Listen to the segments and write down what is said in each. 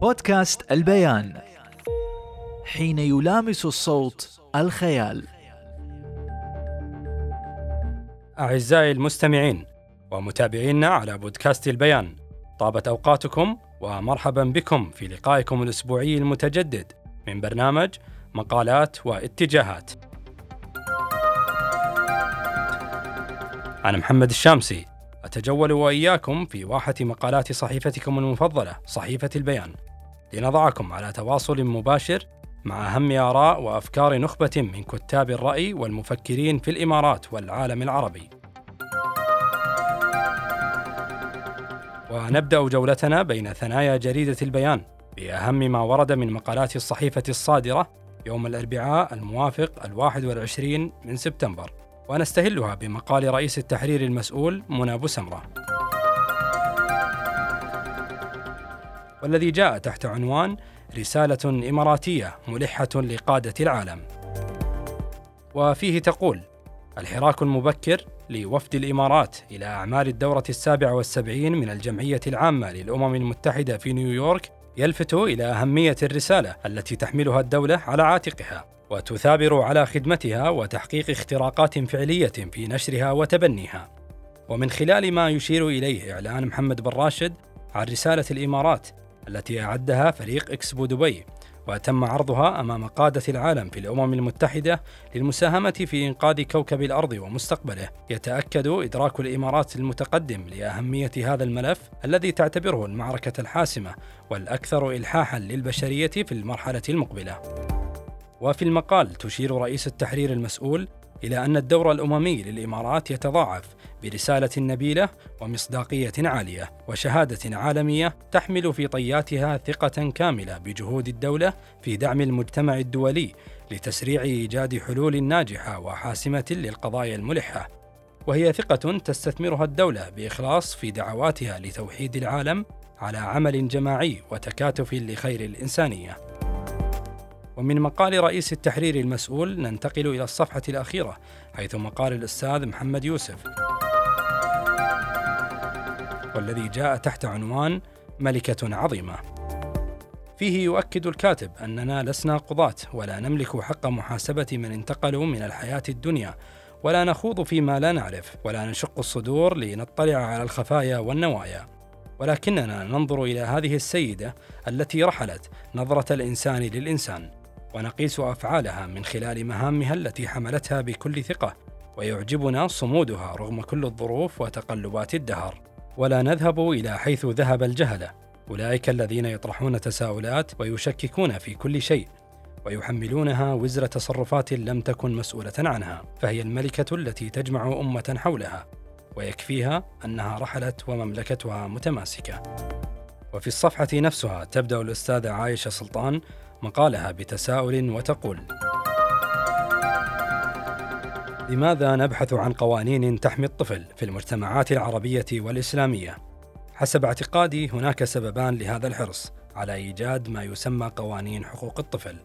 بودكاست البيان. حين يلامس الصوت الخيال. أعزائي المستمعين ومتابعينا على بودكاست البيان طابت أوقاتكم ومرحبا بكم في لقائكم الأسبوعي المتجدد من برنامج مقالات واتجاهات. أنا محمد الشامسي أتجول وإياكم في واحة مقالات صحيفتكم المفضلة صحيفة البيان. لنضعكم على تواصل مباشر مع أهم آراء وأفكار نخبة من كتاب الرأي والمفكرين في الإمارات والعالم العربي. ونبدأ جولتنا بين ثنايا جريدة البيان بأهم ما ورد من مقالات الصحيفة الصادرة يوم الأربعاء الموافق الواحد والعشرين من سبتمبر ونستهلها بمقال رئيس التحرير المسؤول منى بوسمرة والذي جاء تحت عنوان رسالة إماراتية ملحة لقادة العالم. وفيه تقول الحراك المبكر لوفد الإمارات إلى أعمال الدورة السابعة والسبعين من الجمعية العامة للأمم المتحدة في نيويورك يلفت إلى أهمية الرسالة التي تحملها الدولة على عاتقها وتثابر على خدمتها وتحقيق اختراقات فعلية في نشرها وتبنيها. ومن خلال ما يشير إليه إعلان محمد بن راشد عن رسالة الإمارات التي أعدها فريق إكسبو دبي وتم عرضها أمام قادة العالم في الأمم المتحدة للمساهمة في إنقاذ كوكب الأرض ومستقبله. يتأكد إدراك الإمارات المتقدم لأهمية هذا الملف الذي تعتبره المعركة الحاسمة والأكثر إلحاحا للبشرية في المرحلة المقبلة. وفي المقال تشير رئيس التحرير المسؤول إلى أن الدور الأممي للإمارات يتضاعف برسالة نبيلة ومصداقية عالية وشهادة عالمية تحمل في طياتها ثقة كاملة بجهود الدولة في دعم المجتمع الدولي لتسريع إيجاد حلول ناجحة وحاسمة للقضايا الملحة. وهي ثقة تستثمرها الدولة بإخلاص في دعواتها لتوحيد العالم على عمل جماعي وتكاتف لخير الإنسانية. ومن مقال رئيس التحرير المسؤول ننتقل إلى الصفحة الأخيرة حيث مقال الأستاذ محمد يوسف. والذي جاء تحت عنوان ملكة عظيمة. فيه يؤكد الكاتب أننا لسنا قضاة ولا نملك حق محاسبة من انتقلوا من الحياة الدنيا ولا نخوض فيما لا نعرف ولا نشق الصدور لنطلع على الخفايا والنوايا. ولكننا ننظر إلى هذه السيدة التي رحلت نظرة الإنسان للإنسان ونقيس أفعالها من خلال مهامها التي حملتها بكل ثقة ويعجبنا صمودها رغم كل الظروف وتقلبات الدهر. ولا نذهب إلى حيث ذهب الجهله أولئك الذين يطرحون تساؤلات ويشككون في كل شيء ويحملونها وزر تصرفات لم تكن مسؤولة عنها فهي الملكة التي تجمع أمة حولها ويكفيها أنها رحلت ومملكتها متماسكة. وفي الصفحة نفسها تبدأ الأستاذة عائشه سلطان مقالها بتساؤل وتقول لماذا نبحث عن قوانين تحمي الطفل في المجتمعات العربية والإسلامية؟ حسب اعتقادي هناك سببان لهذا الحرص على إيجاد ما يسمى قوانين حقوق الطفل.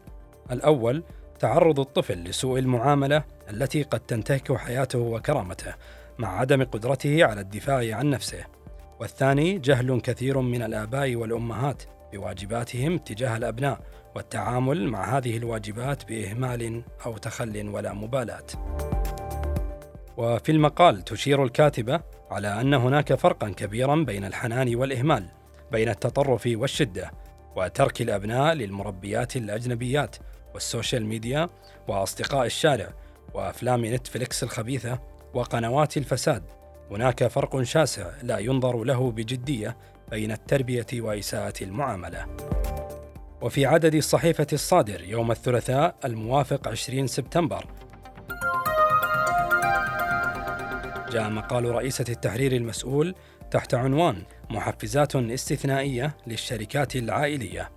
الأول تعرض الطفل لسوء المعاملة التي قد تنتهك حياته وكرامته مع عدم قدرته على الدفاع عن نفسه. والثاني جهل كثير من الآباء والأمهات بواجباتهم تجاه الأبناء والتعامل مع هذه الواجبات بإهمال أو تخل ولا مبالاة. وفي المقال تشير الكاتبة على أن هناك فرقا كبيرا بين الحنان والإهمال، بين التطرف والشدة، وترك الأبناء للمربيات الأجنبيات وال social media وأصدقاء الشارع وأفلام نتفليكس الخبيثة وقنوات الفساد. هناك فرق شاسع لا ينظر له بجدية بين التربية وإساءة المعاملة. وفي عدد الصحيفة الصادر يوم الثلاثاء الموافق 20 سبتمبر. جاء مقال رئيسة التحرير المسؤول تحت عنوان محفزات استثنائية للشركات العائلية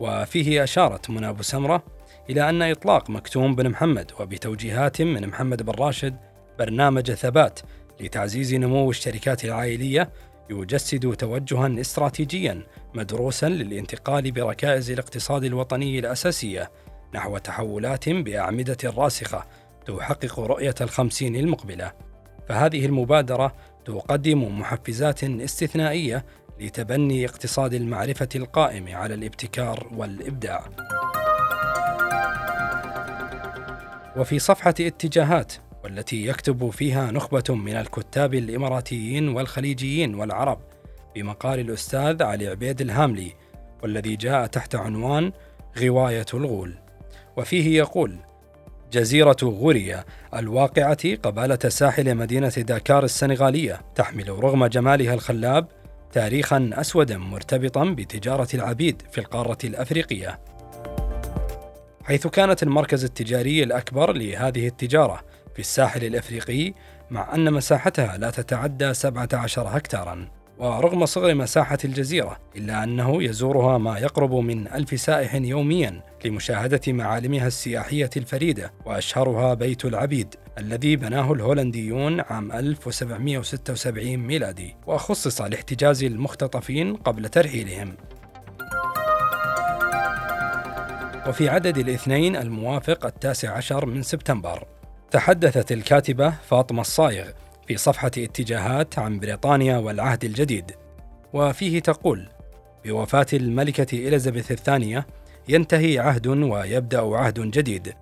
وفيه أشارت منى أبو سمرة إلى أن إطلاق مكتوم بن محمد وبتوجيهات من محمد بن راشد برنامج ثبات لتعزيز نمو الشركات العائلية يجسد توجها استراتيجيا مدروسا للانتقال بركائز الاقتصاد الوطني الأساسية نحو تحولات بأعمدة راسخة تحقق رؤية الخمسين المقبلة فهذه المبادرة تقدم محفزات استثنائية لتبني اقتصاد المعرفة القائم على الابتكار والإبداع. وفي صفحة اتجاهات والتي يكتب فيها نخبة من الكتاب الإماراتيين والخليجيين والعرب بمقال الأستاذ علي عبيد الهاملي والذي جاء تحت عنوان غواية الغول. وفيه يقول جزيرة غوريا الواقعة قبالة ساحل مدينة داكار السنغالية تحمل رغم جمالها الخلاب تاريخا أسودا مرتبطا بتجارة العبيد في القارة الأفريقية. حيث كانت المركز التجاري الأكبر لهذه التجارة في الساحل الأفريقي مع أن مساحتها لا تتعدى 17 هكتارا. ورغم صغر مساحة الجزيرة إلا أنه يزورها ما يقرب من ألف سائح يوميا لمشاهدة معالمها السياحية الفريدة وأشهرها بيت العبيد الذي بناه الهولنديون عام 1776 ميلادي وخصص لاحتجاز المختطفين قبل ترحيلهم. وفي عدد الاثنين الموافق التاسع عشر من سبتمبر. تحدثت الكاتبة فاطمة الصايغ في صفحة اتجاهات عن بريطانيا والعهد الجديد وفيه تقول بوفاة الملكة إليزابيث الثانية ينتهي عهد ويبدأ عهد جديد.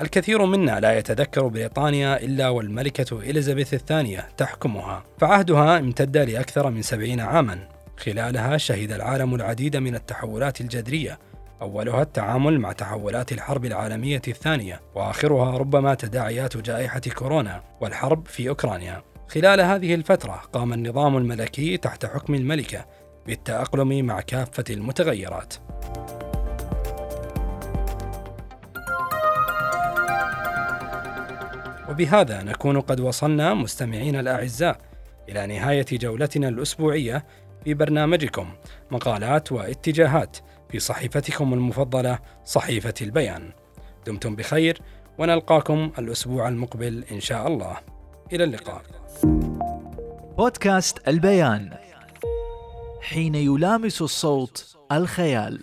الكثير منا لا يتذكر بريطانيا إلا والملكة إليزابيث الثانية تحكمها. فعهدها امتد لأكثر من سبعين عاما. خلالها شهد العالم العديد من التحولات الجذرية أولها التعامل مع تحولات الحرب العالمية الثانية وآخرها ربما تداعيات جائحة كورونا والحرب في أوكرانيا. خلال هذه الفترة قام النظام الملكي تحت حكم الملكة بالتأقلم مع كافة المتغيرات. وبهذا نكون قد وصلنا مستمعينا الأعزاء إلى نهاية جولتنا الأسبوعية في برنامجكم مقالات واتجاهات. في صحيفتكم المفضلة صحيفة البيان. دمتم بخير ونلقاكم الأسبوع المقبل إن شاء الله. إلى اللقاء. بودكاست البيان. حين يلامس الصوت الخيال.